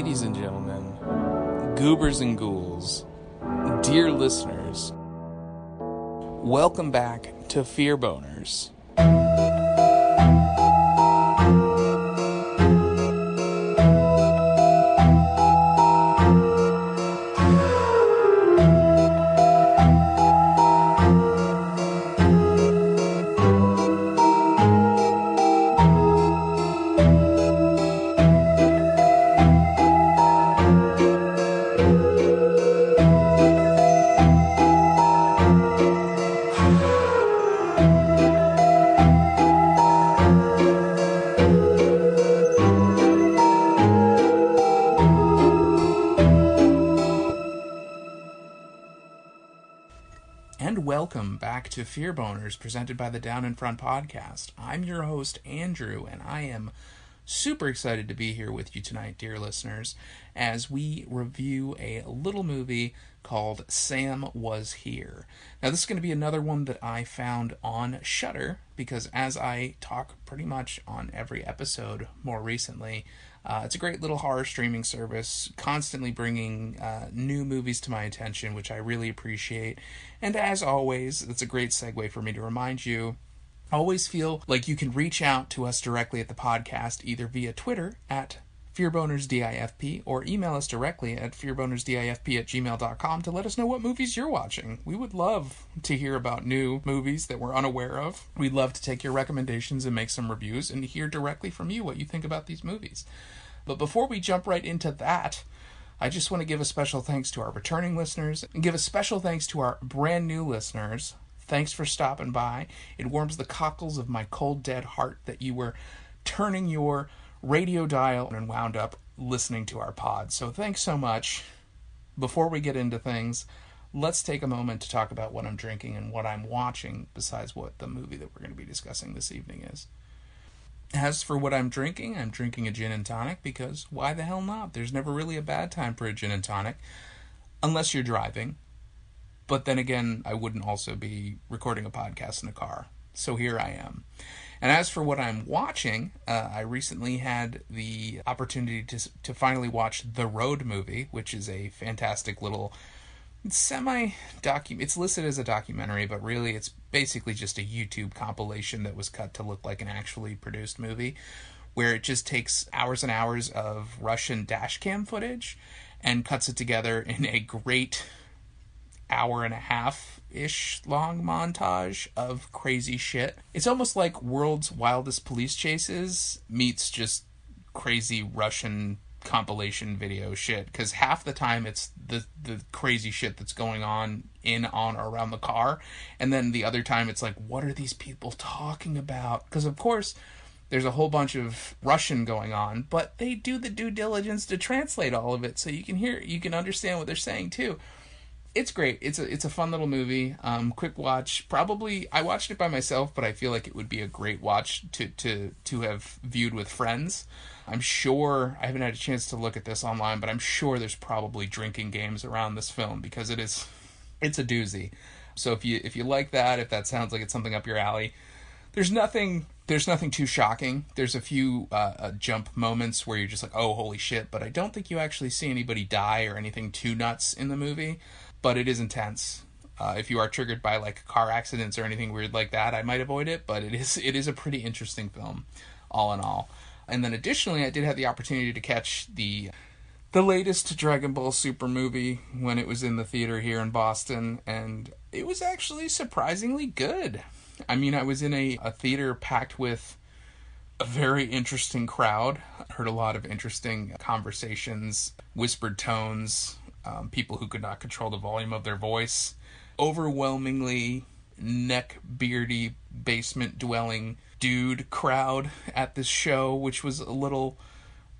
Ladies and gentlemen, goobers and ghouls, dear listeners, welcome back to Fear Boners. Fear Boners, presented by the Down in Front podcast. I'm your host, Andrew, and I am super excited to be here with you tonight, dear listeners, as we review a little movie called Sam Was Here. Now, this is going to be another one that I found on Shudder because, as I talk pretty much on every episode more recently, uh, it's a great little horror streaming service, constantly bringing uh, new movies to my attention, which I really appreciate. And as always, it's a great segue for me to remind you always feel like you can reach out to us directly at the podcast, either via Twitter at FearBonersDIFP or email us directly at FearBonersDIFP at gmail.com to let us know what movies you're watching. We would love to hear about new movies that we're unaware of. We'd love to take your recommendations and make some reviews and hear directly from you what you think about these movies. But before we jump right into that, I just want to give a special thanks to our returning listeners and give a special thanks to our brand new listeners. Thanks for stopping by. It warms the cockles of my cold, dead heart that you were turning your radio dial and wound up listening to our pod. So thanks so much. Before we get into things, let's take a moment to talk about what I'm drinking and what I'm watching, besides what the movie that we're going to be discussing this evening is. As for what I'm drinking, I'm drinking a gin and tonic because why the hell not? There's never really a bad time for a gin and tonic, unless you're driving. But then again, I wouldn't also be recording a podcast in a car. So here I am. And as for what I'm watching, uh, I recently had the opportunity to to finally watch the Road movie, which is a fantastic little semi document. It's listed as a documentary, but really it's basically just a YouTube compilation that was cut to look like an actually produced movie, where it just takes hours and hours of Russian dashcam footage and cuts it together in a great hour and a half ish long montage of crazy shit. It's almost like World's Wildest Police Chases meets just crazy Russian compilation video shit because half the time it's the the crazy shit that's going on in on or around the car and then the other time it's like what are these people talking about because of course there's a whole bunch of Russian going on, but they do the due diligence to translate all of it so you can hear you can understand what they're saying too it's great. It's a it's a fun little movie. Um, quick watch. Probably I watched it by myself, but I feel like it would be a great watch to to to have viewed with friends. I'm sure I haven't had a chance to look at this online, but I'm sure there's probably drinking games around this film because it is it's a doozy. So if you if you like that, if that sounds like it's something up your alley, there's nothing there's nothing too shocking. There's a few uh, uh, jump moments where you're just like, oh, holy shit! But I don't think you actually see anybody die or anything too nuts in the movie but it is intense. Uh, if you are triggered by like car accidents or anything weird like that, I might avoid it. But it is it is a pretty interesting film, all in all. And then additionally, I did have the opportunity to catch the the latest Dragon Ball Super movie when it was in the theater here in Boston, and it was actually surprisingly good. I mean, I was in a, a theater packed with a very interesting crowd. Heard a lot of interesting conversations, whispered tones, um, people who could not control the volume of their voice, overwhelmingly neck beardy basement dwelling dude crowd at this show, which was a little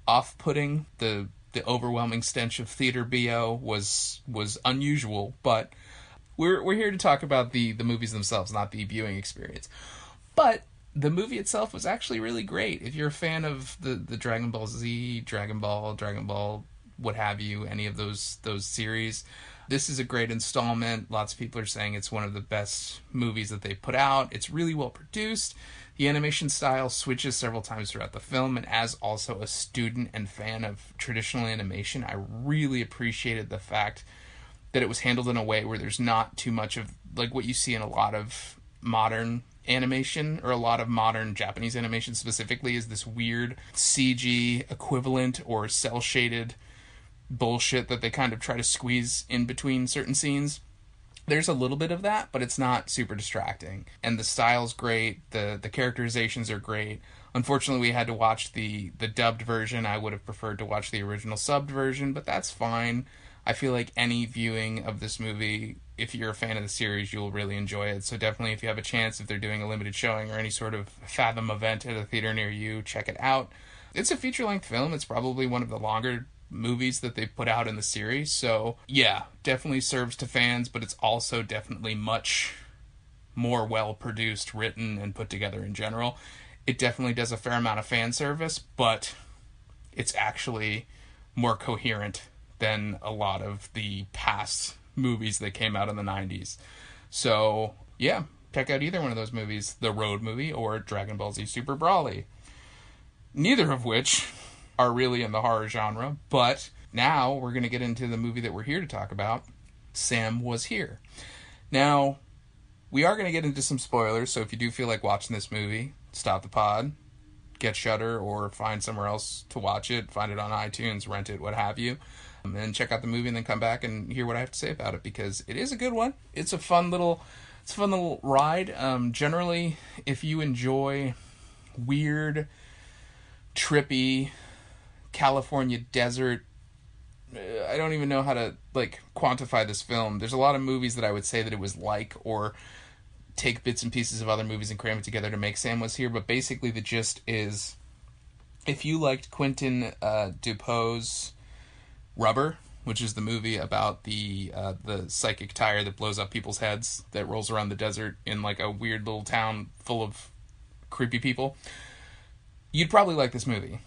off putting. The the overwhelming stench of theater bo was was unusual, but we're we're here to talk about the the movies themselves, not the viewing experience. But the movie itself was actually really great. If you're a fan of the the Dragon Ball Z, Dragon Ball, Dragon Ball what have you, any of those those series. This is a great installment. Lots of people are saying it's one of the best movies that they put out. It's really well produced. The animation style switches several times throughout the film, and as also a student and fan of traditional animation, I really appreciated the fact that it was handled in a way where there's not too much of like what you see in a lot of modern animation or a lot of modern Japanese animation specifically is this weird CG equivalent or cel shaded bullshit that they kind of try to squeeze in between certain scenes. There's a little bit of that, but it's not super distracting. And the style's great, the the characterizations are great. Unfortunately, we had to watch the the dubbed version. I would have preferred to watch the original subbed version, but that's fine. I feel like any viewing of this movie, if you're a fan of the series, you'll really enjoy it. So definitely, if you have a chance, if they're doing a limited showing or any sort of Fathom event at a theater near you, check it out. It's a feature length film. It's probably one of the longer movies that they've put out in the series. So yeah, definitely serves to fans, but it's also definitely much more well produced, written, and put together in general. It definitely does a fair amount of fan service, but it's actually more coherent than a lot of the past movies that came out in the 90s. So, yeah, check out either one of those movies the Road movie or Dragon Ball Z Super Broly. Neither of which are really in the horror genre, but now we're going to get into the movie that we're here to talk about Sam Was Here. Now, we are going to get into some spoilers, so if you do feel like watching this movie, stop the pod, get Shudder, or find somewhere else to watch it, find it on iTunes, rent it, what have you um, and check out the movie and then come back and hear what I have to say about it because it is a good one. It's a fun little, it's a fun little ride. Um, generally, if you enjoy weird, trippy California desert, I don't even know how to like quantify this film. There's a lot of movies that I would say that it was like or take bits and pieces of other movies and cram it together to make Sam was here, but basically the gist is if you liked Quentin uh, Rubber, which is the movie about the uh, the psychic tire that blows up people's heads that rolls around the desert in like a weird little town full of creepy people. You'd probably like this movie.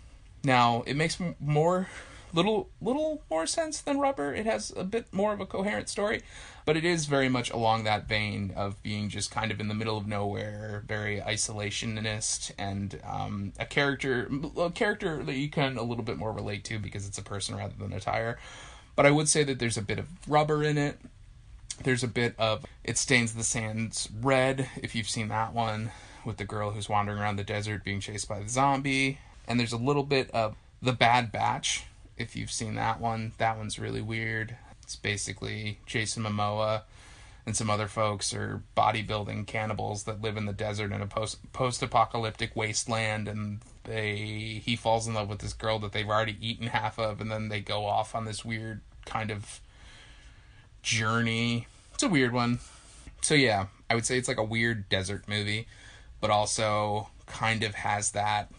Now, it makes more little little more sense than Rubber. It has a bit more of a coherent story, but it is very much along that vein of being just kind of in the middle of nowhere, very isolationist, and um, a character a character that you can a little bit more relate to because it's a person rather than a tire. But I would say that there's a bit of rubber in it. There's a bit of it stains the sands red if you've seen that one with the girl who's wandering around the desert being chased by the zombie, and there's a little bit of the Bad Batch if you've seen that one. That one's really weird. It's basically Jason Momoa and some other folks are bodybuilding cannibals that live in the desert in a post post apocalyptic wasteland and they he falls in love with this girl that they've already eaten half of and then they go off on this weird kind of journey. It's a weird one. So yeah, I would say it's like a weird desert movie, but also kind of has that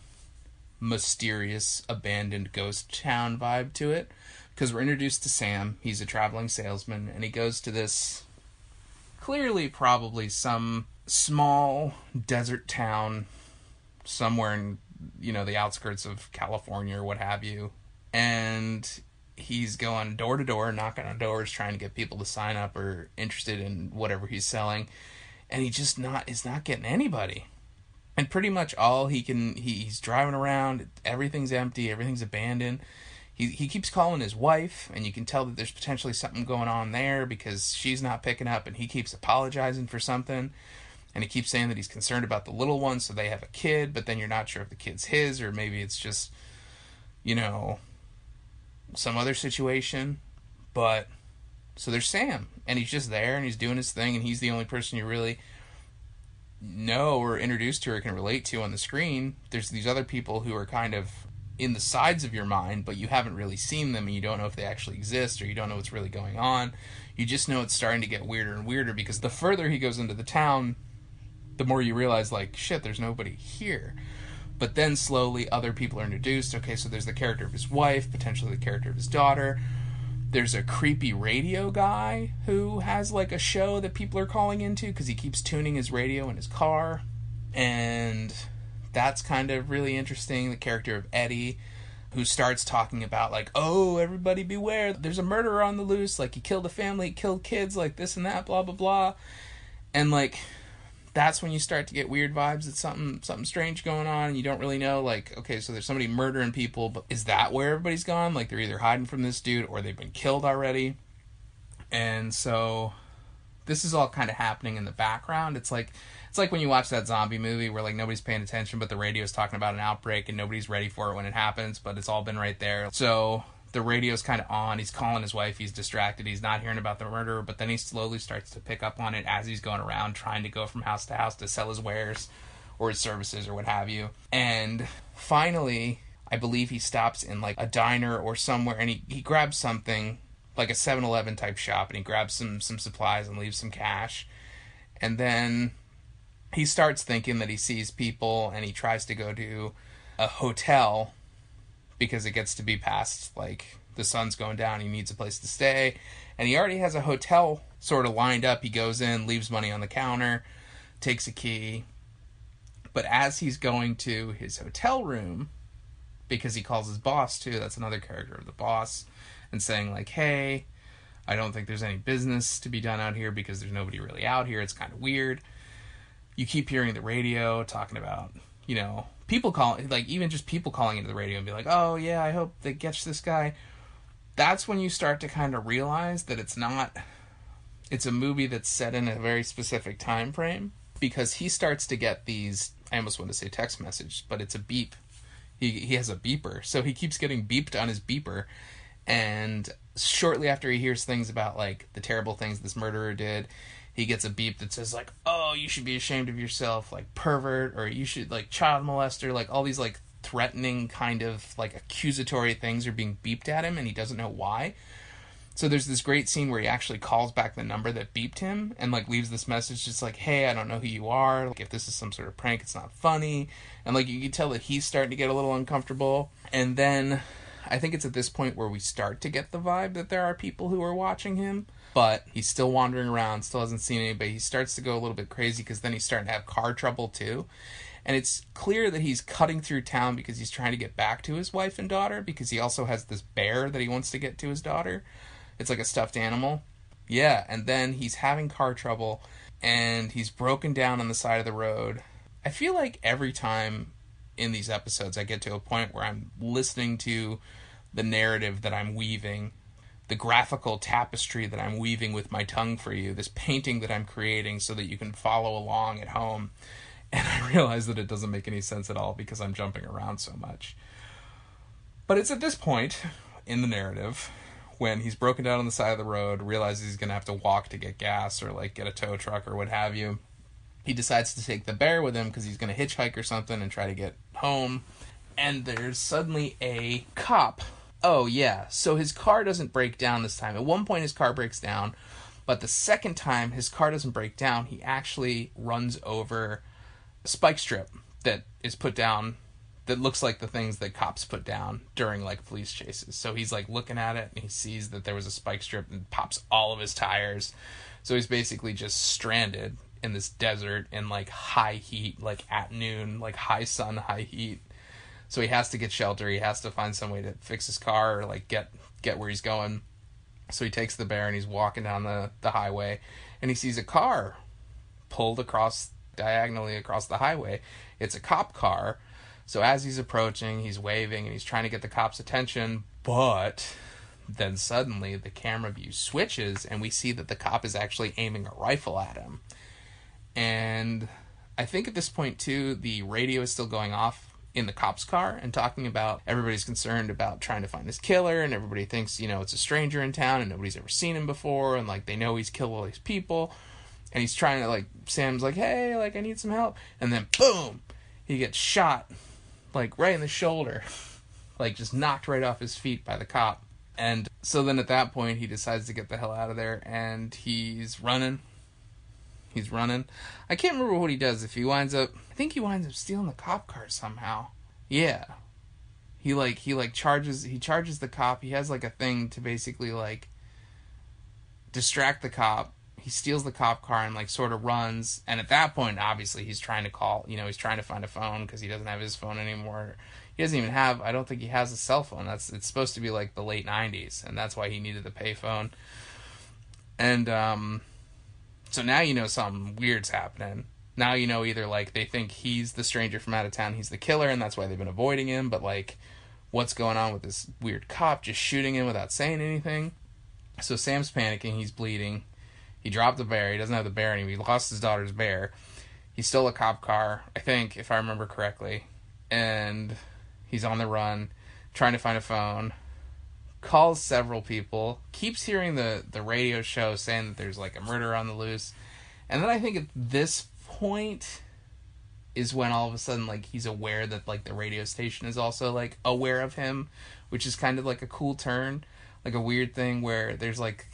mysterious abandoned ghost town vibe to it because we're introduced to Sam. He's a traveling salesman and he goes to this clearly probably some small desert town somewhere in you know the outskirts of California or what have you. And he's going door to door, knocking on doors, trying to get people to sign up or interested in whatever he's selling. And he just not is not getting anybody and pretty much all he can he, he's driving around everything's empty everything's abandoned. He, he keeps calling his wife and you can tell that there's potentially something going on there because she's not picking up and he keeps apologizing for something. And he keeps saying that he's concerned about the little one so they have a kid but then you're not sure if the kid's his or maybe it's just you know some other situation. But so there's sam and he's just there and he's doing his thing and he's the only person you really know or introduced to or can relate to on the screen, there's these other people who are kind of in the sides of your mind, but you haven't really seen them and you don't know if they actually exist or you don't know what's really going on. You just know it's starting to get weirder and weirder because the further he goes into the town, the more you realize, like, shit, there's nobody here. But then slowly other people are introduced. Okay, so there's the character of his wife, potentially the character of his daughter there's a creepy radio guy who has like a show that people are calling into because he keeps tuning his radio in his car. And that's kind of really interesting. The character of Eddie, who starts talking about, like, oh, everybody beware, there's a murderer on the loose. Like, he killed a family, killed kids, like this and that, blah, blah, blah. And, like, that's when you start to get weird vibes. That something something strange going on and you don't really know like okay so there's somebody murdering people but is that where everybody's gone? Like they're either hiding from this dude or they've been killed already. And so this is all kind of happening in the background. It's like it's like when you watch that zombie movie where like nobody's paying attention but the radio is talking about an outbreak and nobody's ready for it when it happens but it's all been right there. So the radio's kind of on. He's calling his wife. He's distracted. He's not hearing about the murder, but then he slowly starts to pick up on it as he's going around trying to go from house to house to sell his wares or his services or what have you. And finally, I believe he stops in like a diner or somewhere and he, he grabs something like a 7-Eleven type shop and he grabs some some supplies and leaves some cash. And then he starts thinking that he sees people and he tries to go to a hotel because it gets to be past like the sun's going down. He needs a place to stay, and he already has a hotel sort of lined up. He goes in, leaves money on the counter, takes a key. But as he's going to his hotel room, because he calls his boss too, that's another character of the boss, and saying, like, hey, I don't think there's any business to be done out here because there's nobody really out here. It's kind of weird. You keep hearing the radio talking about, you know, people calling, like even just people calling into the radio and be like, "Oh yeah, I hope they catch this guy." That's when you start to kind of realize that it's not. It's a movie that's set in a very specific time frame because he starts to get these. I almost want to say text message, but it's a beep. He he has a beeper, so he keeps getting beeped on his beeper, and shortly after he hears things about like the terrible things this murderer did he gets a beep that says like, "Oh, you should be ashamed of yourself, like pervert, or you should like child molester." Like all these like threatening kind of like accusatory things are being beeped at him, and he doesn't know why. So there's this great scene where he actually calls back the number that beeped him and like leaves this message just like, "Hey, I don't know who you are. Like if this is some sort of prank, it's not funny." And like you can tell that he's starting to get a little uncomfortable. And then I think it's at this point where we start to get the vibe that there are people who are watching him but he's still wandering around, still hasn't seen anybody. He starts to go a little bit crazy because then he's starting to have car trouble too. And it's clear that he's cutting through town because he's trying to get back to his wife and daughter because he also has this bear that he wants to get to his daughter. It's like a stuffed animal. Yeah, and then he's having car trouble and he's broken down on the side of the road. I feel like every time in these episodes I get to a point where I'm listening to the narrative that I'm weaving the graphical tapestry that I'm weaving with my tongue for you, this painting that I'm creating so that you can follow along at home. And I realize that it doesn't make any sense at all because I'm jumping around so much. But it's at this point in the narrative when he's broken down on the side of the road, realizes he's going to have to walk to get gas or like get a tow truck or what have you. He decides to take the bear with him because he's going to hitchhike or something and try to get home. And there's suddenly a cop Oh yeah. So his car doesn't break down this time. At one point his car breaks down, but the second time his car doesn't break down, he actually runs over a spike strip that is put down that looks like the things that cops put down during like police chases. So he's like looking at it and he sees that there was a spike strip and pops all of his tires. So he's basically just stranded in this desert in like high heat, like at noon, like high sun, high heat so he has to get shelter. He has to find some way to fix his car or like get get where he's going. So he takes the bear and he's walking down the, the highway and he sees a car pulled across diagonally across the highway. It's a cop car. So as he's approaching, he's waving and he's trying to get the cop's attention, but then suddenly the camera view switches and we see that the cop is actually aiming a rifle at him. And I think at this point too, the radio is still going off in the cop's car and talking about everybody's concerned about trying to find this killer and everybody thinks, you know, it's a stranger in town and nobody's ever seen him before and like they know he's killed all these people. And he's trying to like Sam's like, "Hey, like I need some help." And then boom, he gets shot like right in the shoulder. like just knocked right off his feet by the cop. And so then at that point he decides to get the hell out of there and he's running He's running. I can't remember what he does. If he winds up, I think he winds up stealing the cop car somehow. Yeah. He like he like charges he charges the cop. He has like a thing to basically like distract the cop. He steals the cop car and like sort of runs. And at that point, obviously, he's trying to call. You know, he's trying to find a phone because he doesn't have his phone anymore. He doesn't even have. I don't think he has a cell phone. That's it's supposed to be like the late '90s, and that's why he needed the payphone. And um, so now you know something weird's happening. Now you know either like they think he's the stranger from out of town, he's the killer, and that's why they've been avoiding him, but like what's going on with this weird cop just shooting him without saying anything. So Sam's panicking, he's bleeding. He dropped the bear, he doesn't have the bear anymore, he lost his daughter's bear. He stole a cop car, I think, if I remember correctly. And he's on the run, trying to find a phone. Calls several people, keeps hearing the, the radio show saying that there's like a murder on the loose. And then I think at this point, is when all of a sudden like he's aware that like the radio station is also like aware of him, which is kind of like a cool turn, like a weird thing where there's like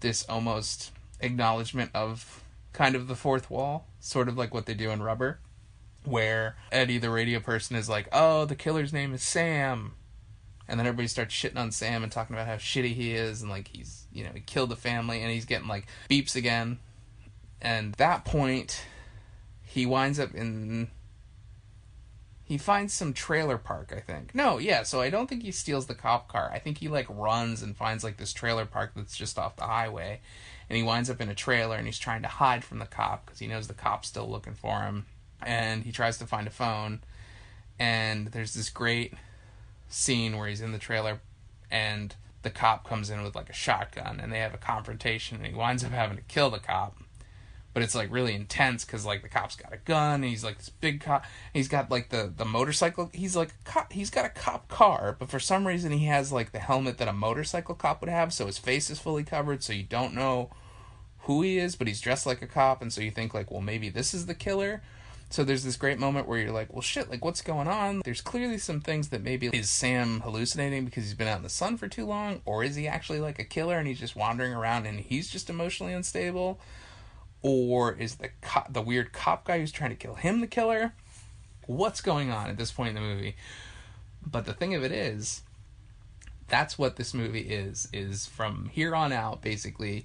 this almost acknowledgement of kind of the fourth wall, sort of like what they do in Rubber, where Eddie the radio person is like, "Oh, the killer's name is Sam." And then everybody starts shitting on Sam and talking about how shitty he is and like he's, you know, he killed the family and he's getting like beeps again. And that point he winds up in he finds some trailer park i think. No yeah so i don't think he steals the cop car. I think he like runs and finds like this trailer park that's just off the highway. And he winds up in a trailer and he's trying to hide from the cop because he knows the cop's still looking for him. And he tries to find a phone. And there's this great scene where he's in the trailer and the cop comes in with like a shotgun and they have a confrontation and he winds up having to kill the cop but it's like really intense because like the cop's got a gun and he's like this big cop he's got like the the motorcycle he's like cop, he's got a cop car but for some reason he has like the helmet that a motorcycle cop would have so his face is fully covered so you don't know who he is but he's dressed like a cop and so you think like well maybe this is the killer so there's this great moment where you're like, well, shit, like what's going on? There's clearly some things that maybe is Sam hallucinating because he's been out in the sun for too long, or is he actually like a killer and he's just wandering around and he's just emotionally unstable? Or is the the weird cop guy who's trying to kill him the killer? What's going on at this point in the movie? But the thing of it is, that's what this movie is. Is from here on out, basically,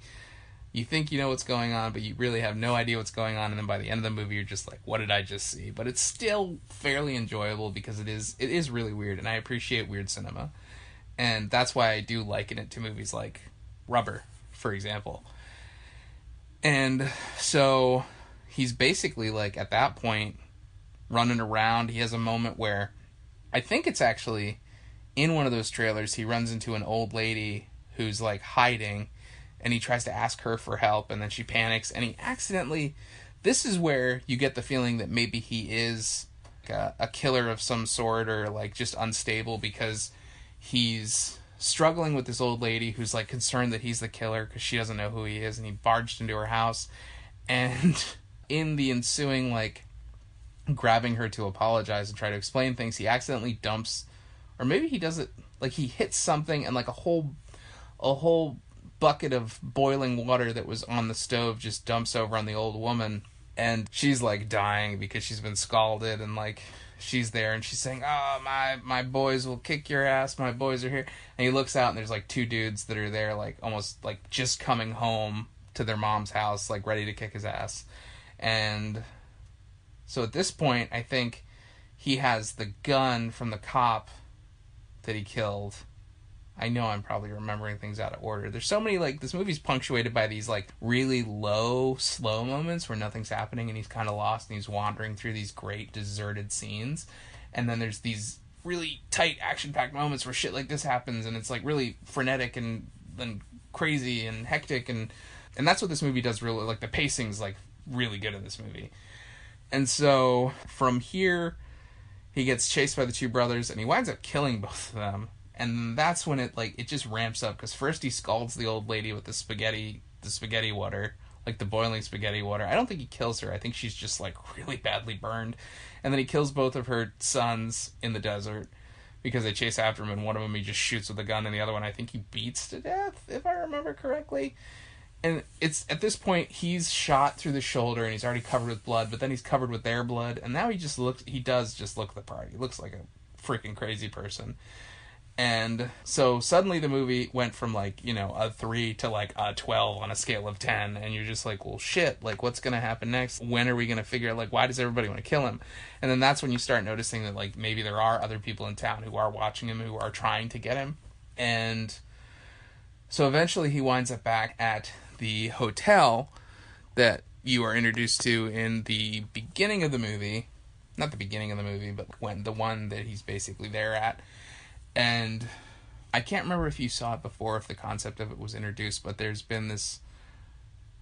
you think you know what's going on, but you really have no idea what's going on, and then by the end of the movie, you're just like, "What did I just see?" But it's still fairly enjoyable because it is it is really weird, and I appreciate weird cinema, and that's why I do liken it to movies like Rubber, for example and so he's basically like at that point running around. He has a moment where I think it's actually in one of those trailers he runs into an old lady who's like hiding and he tries to ask her for help and then she panics and he accidentally this is where you get the feeling that maybe he is a, a killer of some sort or like just unstable because he's struggling with this old lady who's like concerned that he's the killer because she doesn't know who he is and he barged into her house. And in the ensuing like grabbing her to apologize and try to explain things he accidentally dumps or maybe he does it like he hits something and like a whole a whole bucket of boiling water that was on the stove just dumps over on the old woman. And she's like dying because she's been scalded and like she's there and she's saying, "Oh, my my boys will kick your ass. My boys are here." And he looks out and there's like two dudes that are there like almost like just coming home to their mom's house like ready to kick his ass. And so at this point, I think he has the gun from the cop that he killed I know I'm probably remembering things out of order. There's so many like this movie's punctuated by these like really low, slow moments where nothing's happening and he's kind of lost and he's wandering through these great deserted scenes. And then there's these really tight action-packed moments where shit like this happens and it's like really frenetic and and crazy and hectic and and that's what this movie does really like the pacing's like really good in this movie. And so from here he gets chased by the two brothers and he winds up killing both of them and that's when it like it just ramps up because first he scalds the old lady with the spaghetti the spaghetti water like the boiling spaghetti water. I don't think he kills her. I think she's just like really badly burned. And then he kills both of her sons in the desert because they chase after him and one of them he just shoots with a gun and the other one i think he beats to death if i remember correctly. And it's at this point he's shot through the shoulder and he's already covered with blood but then he's covered with their blood and now he just looks he does just look the part. He looks like a freaking crazy person and so suddenly the movie went from like, you know, a 3 to like a 12 on a scale of 10 and you're just like, "Well, shit, like what's going to happen next? When are we going to figure out like why does everybody want to kill him?" And then that's when you start noticing that like maybe there are other people in town who are watching him who are trying to get him. And so eventually he winds up back at the hotel that you are introduced to in the beginning of the movie. Not the beginning of the movie, but when the one that he's basically there at. And I can't remember if you saw it before, if the concept of it was introduced, but there's been this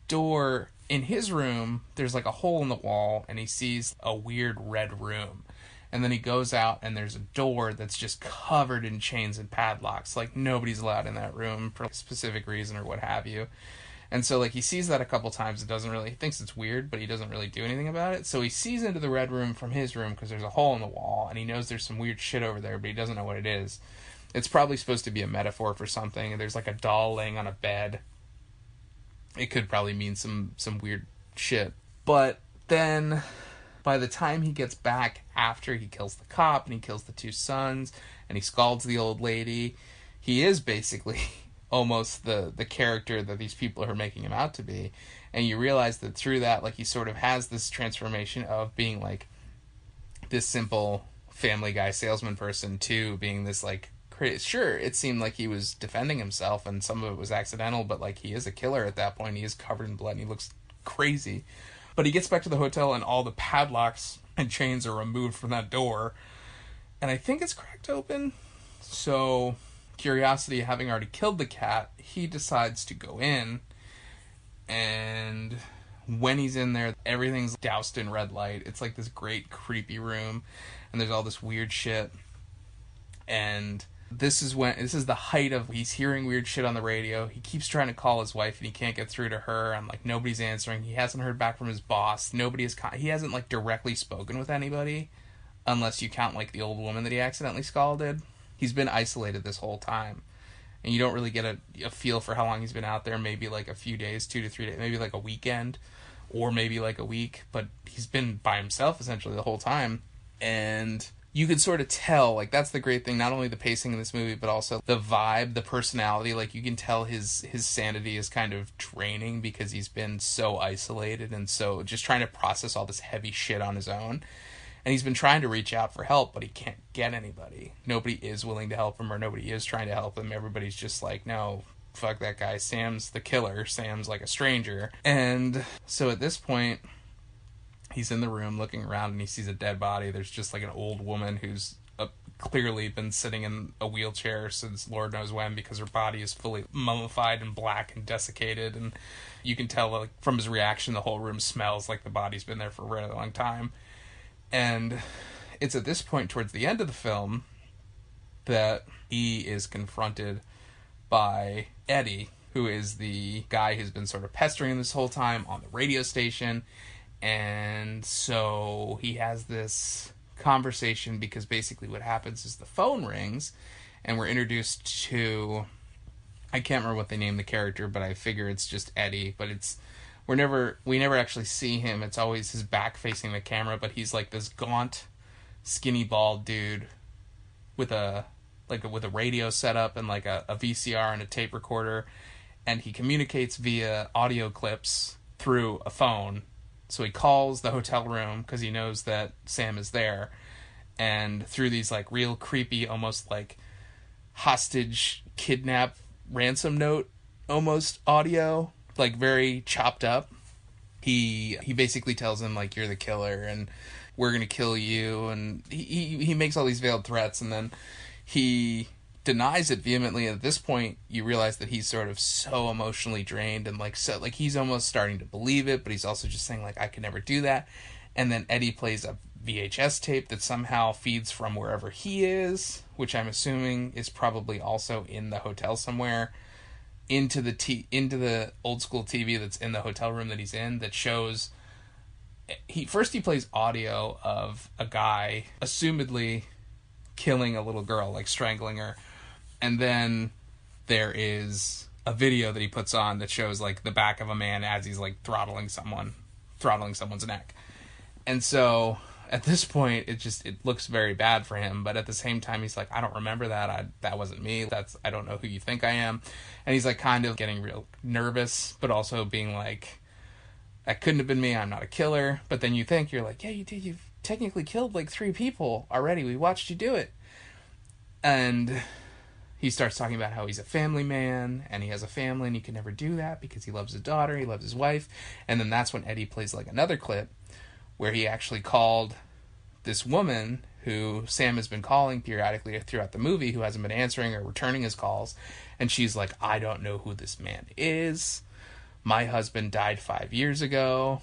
door in his room. There's like a hole in the wall, and he sees a weird red room. And then he goes out, and there's a door that's just covered in chains and padlocks. Like nobody's allowed in that room for a specific reason or what have you. And so like he sees that a couple times. It doesn't really he thinks it's weird, but he doesn't really do anything about it. So he sees into the red room from his room because there's a hole in the wall, and he knows there's some weird shit over there, but he doesn't know what it is. It's probably supposed to be a metaphor for something. There's like a doll laying on a bed. It could probably mean some some weird shit. But then by the time he gets back after he kills the cop and he kills the two sons and he scalds the old lady, he is basically almost the the character that these people are making him out to be. And you realize that through that like he sort of has this transformation of being like this simple family guy salesman person to being this like sure it seemed like he was defending himself and some of it was accidental but like he is a killer at that point he is covered in blood and he looks crazy but he gets back to the hotel and all the padlocks and chains are removed from that door. And I think it's cracked open. So, curiosity having already killed the cat, he decides to go in. And when he's in there, everything's doused in red light. It's like this great creepy room. And there's all this weird shit. And this is when this is the height of he's hearing weird shit on the radio. He keeps trying to call his wife and he can't get through to her. I'm like nobody's answering. He hasn't heard back from his boss. Nobody has he hasn't like directly spoken with anybody unless you count like the old woman that he accidentally scalded. He's been isolated this whole time. And you don't really get a, a feel for how long he's been out there, maybe like a few days, 2 to 3 days, maybe like a weekend or maybe like a week, but he's been by himself essentially the whole time. And you could sort of tell like that's the great thing not only the pacing in this movie but also the vibe the personality like you can tell his his sanity is kind of draining because he's been so isolated and so just trying to process all this heavy shit on his own and he's been trying to reach out for help but he can't get anybody nobody is willing to help him or nobody is trying to help him everybody's just like no fuck that guy sam's the killer sam's like a stranger and so at this point he's in the room looking around and he sees a dead body. There's just like an old woman who's clearly been sitting in a wheelchair since Lord knows when because her body is fully mummified and black and desiccated. And you can tell like from his reaction, the whole room smells like the body's been there for a really long time. And it's at this point towards the end of the film that he is confronted by Eddie, who is the guy who's been sort of pestering him this whole time on the radio station. And so he has this conversation because basically what happens is the phone rings and we're introduced to I can't remember what they name the character, but I figure it's just Eddie, but it's we're never we never actually see him. It's always his back facing the camera, but he's like this gaunt, skinny bald dude with a like a, with a radio setup and like a, a VCR and a tape recorder and he communicates via audio clips through a phone so he calls the hotel room because he knows that Sam is there. And through these like real creepy, almost like hostage kidnap ransom note almost audio, like very chopped up. He he basically tells him like you're the killer and we're gonna kill you and he he, he makes all these veiled threats and then he denies it vehemently. And at this point you realize that he's sort of so emotionally drained and like so like he's almost starting to believe it but he's also just saying like i can never do that. And then eddie plays a vhs tape that somehow feeds from wherever he is which i'm assuming is probably also in the hotel somewhere into the t into the old school tv that's in the hotel room that he's in that shows he first he plays audio of a guy assumedly killing a little girl like strangling her and then there is a video that he puts on that shows like the back of a man as he's like throttling someone, throttling someone's neck. And so at this point it just it looks very bad for him, but at the same time he's like I don't remember that. I that wasn't me. That's I don't know who you think I am. And he's like kind of getting real nervous, but also being like that couldn't have been me. I'm not a killer. But then you think you're like, yeah, you did. You've technically killed like three people already. We watched you do it. And he starts talking about how he's a family man and he has a family and he can never do that because he loves his daughter, he loves his wife. And then that's when Eddie plays like another clip where he actually called this woman who Sam has been calling periodically throughout the movie who hasn't been answering or returning his calls. And she's like, I don't know who this man is. My husband died five years ago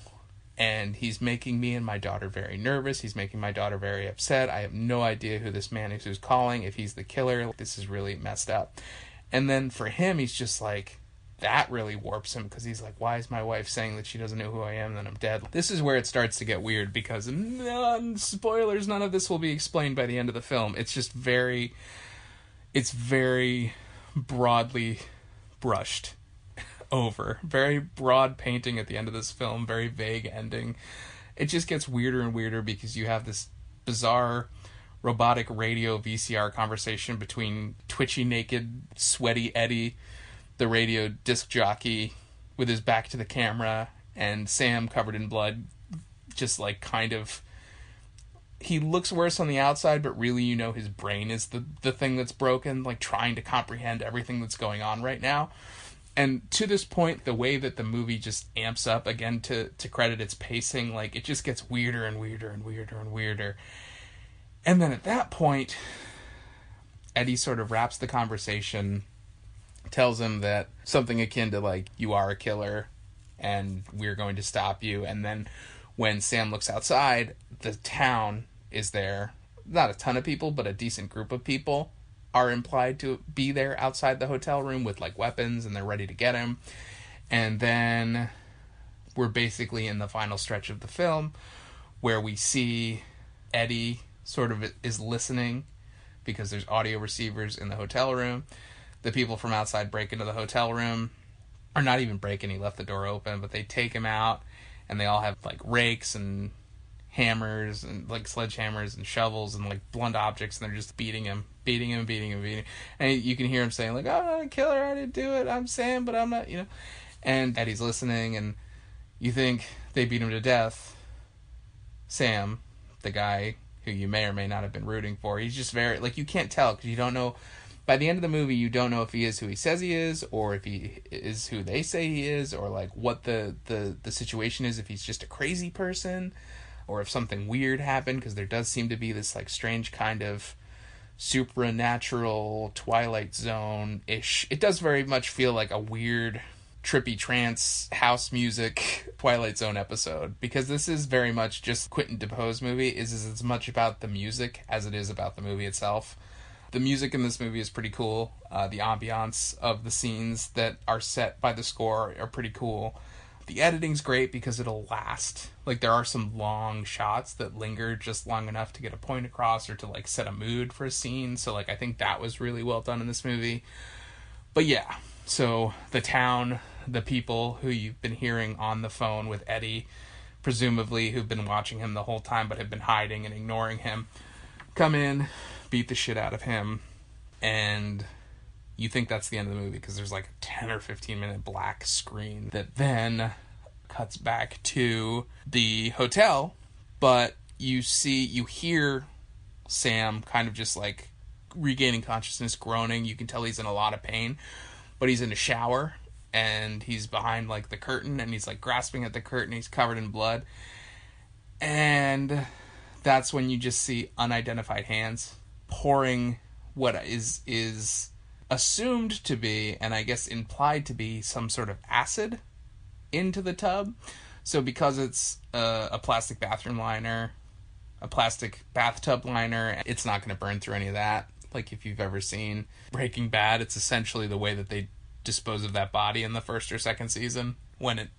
and he's making me and my daughter very nervous. He's making my daughter very upset. I have no idea who this man is who's calling, if he's the killer. This is really messed up. And then for him, he's just like, that really warps him because he's like, why is my wife saying that she doesn't know who I am, that I'm dead? This is where it starts to get weird because, none, spoilers, none of this will be explained by the end of the film. It's just very, it's very broadly brushed over. Very broad painting at the end of this film, very vague ending. It just gets weirder and weirder because you have this bizarre robotic radio VCR conversation between twitchy, naked, sweaty Eddie, the radio disc jockey, with his back to the camera, and Sam covered in blood, just like kind of. He looks worse on the outside, but really, you know, his brain is the the thing that's broken, like trying to comprehend everything that's going on right now and to this point the way that the movie just amps up again to to credit its pacing like it just gets weirder and weirder and weirder and weirder and then at that point eddie sort of wraps the conversation tells him that something akin to like you are a killer and we're going to stop you and then when sam looks outside the town is there not a ton of people but a decent group of people are implied to be there outside the hotel room with like weapons and they're ready to get him. And then we're basically in the final stretch of the film where we see Eddie sort of is listening because there's audio receivers in the hotel room. The people from outside break into the hotel room, or not even breaking, he left the door open, but they take him out and they all have like rakes and hammers and like sledgehammers and shovels and like blunt objects and they're just beating him beating him, beating him, beating him. And you can hear him saying, like, oh, not a killer, I didn't do it, I'm Sam, but I'm not, you know. And Eddie's listening, and you think they beat him to death. Sam, the guy who you may or may not have been rooting for, he's just very, like, you can't tell because you don't know. By the end of the movie, you don't know if he is who he says he is, or if he is who they say he is, or like what the the the situation is. If he's just a crazy person, or if something weird happened, because there does seem to be this like strange kind of supernatural Twilight Zone ish. It does very much feel like a weird trippy trance house music Twilight Zone episode because this is very much just Quentin Dupieux's movie is as much about the music as it is about the movie itself. The music in this movie is pretty cool. Uh, the ambiance of the scenes that are set by the score are pretty cool the editing's great because it'll last. Like there are some long shots that linger just long enough to get a point across or to like set a mood for a scene. So like I think that was really well done in this movie. But yeah, so the town, the people who you've been hearing on the phone with Eddie, presumably who've been watching him the whole time but have been hiding and ignoring him, come in, beat the shit out of him, and you think that's the end of the movie because there's like a 10 or 15 minute black screen that then cuts back to the hotel but you see you hear sam kind of just like regaining consciousness groaning. You can tell he's in a lot of pain but he's in a shower and he's behind like the curtain and he's like grasping at the curtain. He's covered in blood. And that's when you just see unidentified hands pouring what is is assumed to be, and I guess implied to be, some sort of acid into the tub. So because it's a, a plastic bathroom liner, a plastic bathtub liner, it's not going to burn through any of that. Like if you've ever seen Breaking Bad, it's essentially the way that they dispose of that body in the first or second season when it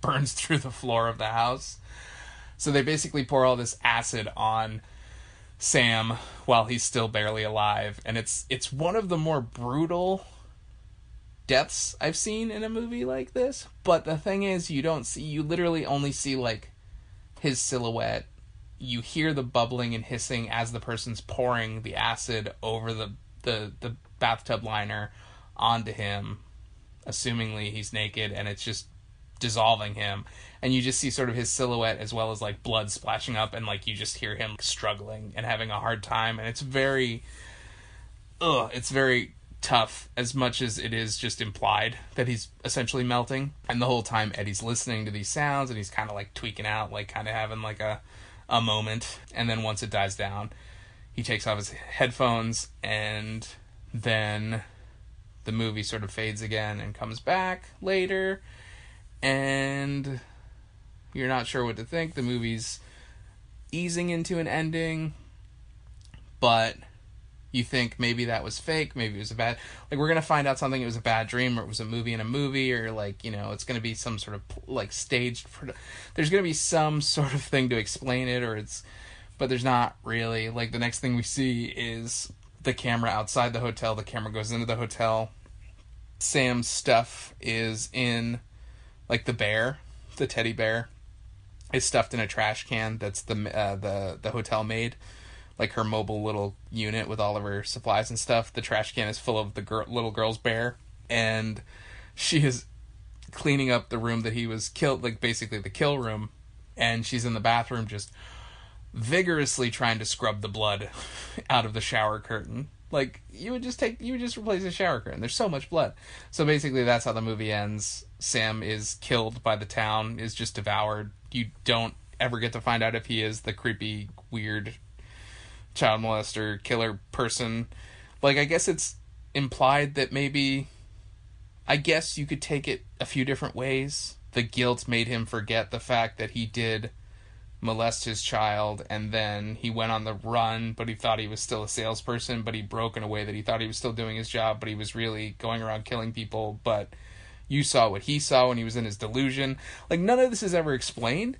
burns through the floor of the house. So they basically pour all this acid on Sam while he's still barely alive, and it's it's one of the more brutal deaths I've seen in a movie like this. But the thing is, you don't see you literally only see like his silhouette. You hear the bubbling and hissing as the person's pouring the acid over the the the bathtub liner onto him, assumingly he's naked, and it's just dissolving him and you just see sort of his silhouette as well as like blood splashing up and like you just hear him struggling and having a hard time and it's very ugh it's very tough as much as it is just implied that he's essentially melting. And the whole time Eddie's listening to these sounds and he's kind of like tweaking out, like kind of having like a a moment. And then once it dies down, he takes off his headphones and then the movie sort of fades again and comes back later and you're not sure what to think. The movie's easing into an ending, but you think maybe that was fake, maybe it was a bad like we're gonna find out something it was a bad dream or it was a movie in a movie or like you know it's gonna be some sort of like staged there's gonna be some sort of thing to explain it or it's but there's not really like the next thing we see is the camera outside the hotel the camera goes into the hotel sam's stuff is in like the bear the teddy bear is stuffed in a trash can that's the uh, the the hotel made like her mobile little unit with all of her supplies and stuff. The trash can is full of the girl, little girl's bear, and she is cleaning up the room that he was killed, like basically the kill room, and she's in the bathroom just vigorously trying to scrub the blood out of the shower curtain. Like you would just take, you would just replace the shower curtain. There's so much blood. So basically, that's how the movie ends. Sam is killed by the town, is just devoured. You don't ever get to find out if he is the creepy, weird child molester, killer person. Like, I guess it's implied that maybe. I guess you could take it a few different ways. The guilt made him forget the fact that he did molest his child and then he went on the run but he thought he was still a salesperson but he broke in a way that he thought he was still doing his job but he was really going around killing people but you saw what he saw when he was in his delusion like none of this is ever explained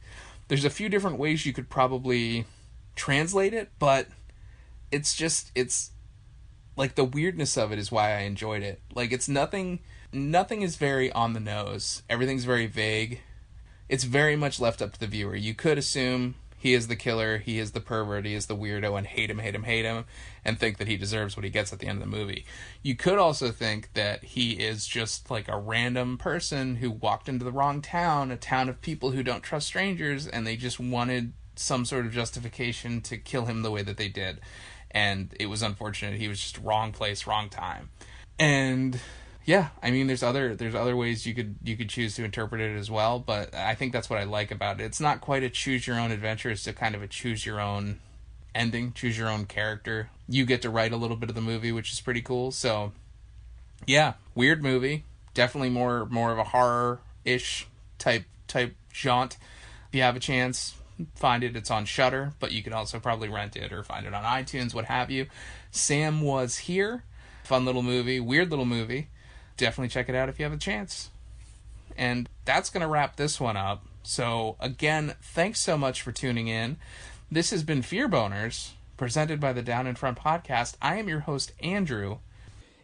there's a few different ways you could probably translate it but it's just it's like the weirdness of it is why I enjoyed it. Like it's nothing nothing is very on the nose. Everything's very vague. It's very much left up to the viewer. You could assume he is the killer, he is the pervert, he is the weirdo, and hate him, hate him, hate him, and think that he deserves what he gets at the end of the movie. You could also think that he is just like a random person who walked into the wrong town, a town of people who don't trust strangers, and they just wanted some sort of justification to kill him the way that they did and it was unfortunate. He was just wrong place, wrong time, and yeah, I mean, there's other there's other ways you could you could choose to interpret it as well, but I think that's what I like about it. It's not quite a choose your own adventure; it's a kind of a choose your own ending, choose your own character. You get to write a little bit of the movie, which is pretty cool. So, yeah, weird movie. Definitely more more of a horror ish type type jaunt. If you have a chance, find it. It's on Shudder but you can also probably rent it or find it on iTunes, what have you. Sam was here. Fun little movie, weird little movie. Definitely check it out if you have a chance. And that's going to wrap this one up. So, again, thanks so much for tuning in. This has been Fear Boners, presented by the Down in Front podcast. I am your host, Andrew.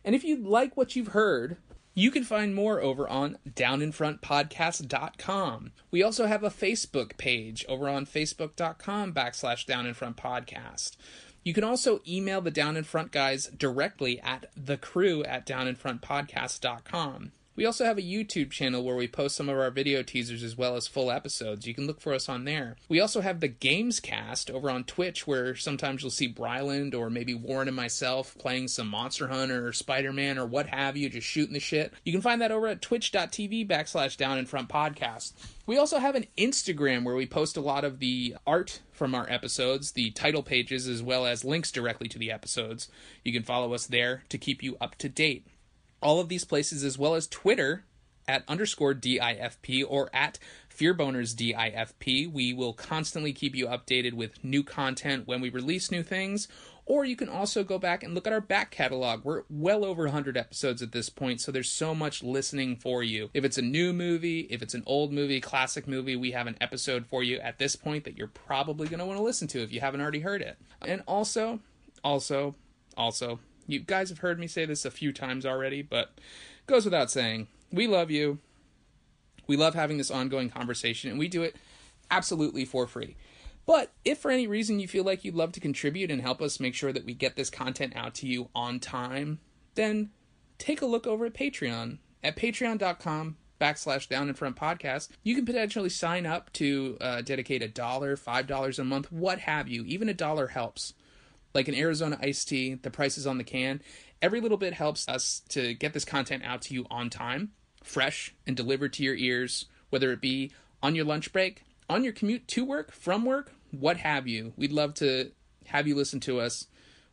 And if you like what you've heard, you can find more over on downinfrontpodcast.com. We also have a Facebook page over on facebook.com backslash downinfrontpodcast. You can also email the Down in Front guys directly at the crew at downinfrontpodcast.com. We also have a YouTube channel where we post some of our video teasers as well as full episodes. You can look for us on there. We also have the Games Cast over on Twitch where sometimes you'll see Bryland or maybe Warren and myself playing some Monster Hunter or Spider Man or what have you, just shooting the shit. You can find that over at twitch.tv backslash down in front podcast. We also have an Instagram where we post a lot of the art from our episodes, the title pages, as well as links directly to the episodes. You can follow us there to keep you up to date all of these places as well as Twitter at underscore DIFP or at Fearboners DIFP. We will constantly keep you updated with new content when we release new things. Or you can also go back and look at our back catalog. We're well over 100 episodes at this point, so there's so much listening for you. If it's a new movie, if it's an old movie, classic movie, we have an episode for you at this point that you're probably going to want to listen to if you haven't already heard it. And also, also, also, you guys have heard me say this a few times already, but goes without saying. We love you. We love having this ongoing conversation, and we do it absolutely for free. But if for any reason you feel like you'd love to contribute and help us make sure that we get this content out to you on time, then take a look over at Patreon at patreon.com backslash down in front podcast. You can potentially sign up to uh, dedicate a dollar, five dollars a month, what have you. Even a dollar helps like an Arizona iced tea, the price is on the can, Every little bit helps us to get this content out to you on time, fresh, and delivered to your ears, whether it be on your lunch break, on your commute to work, from work, what have you. We'd love to have you listen to us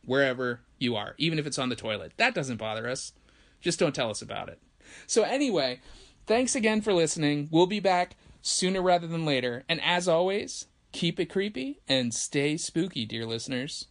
wherever you are, even if it's on the toilet. That doesn't bother us. Just don't tell us about it. So, anyway, thanks again for listening. We'll be back sooner rather than later. And as always, keep it creepy and stay spooky, dear listeners.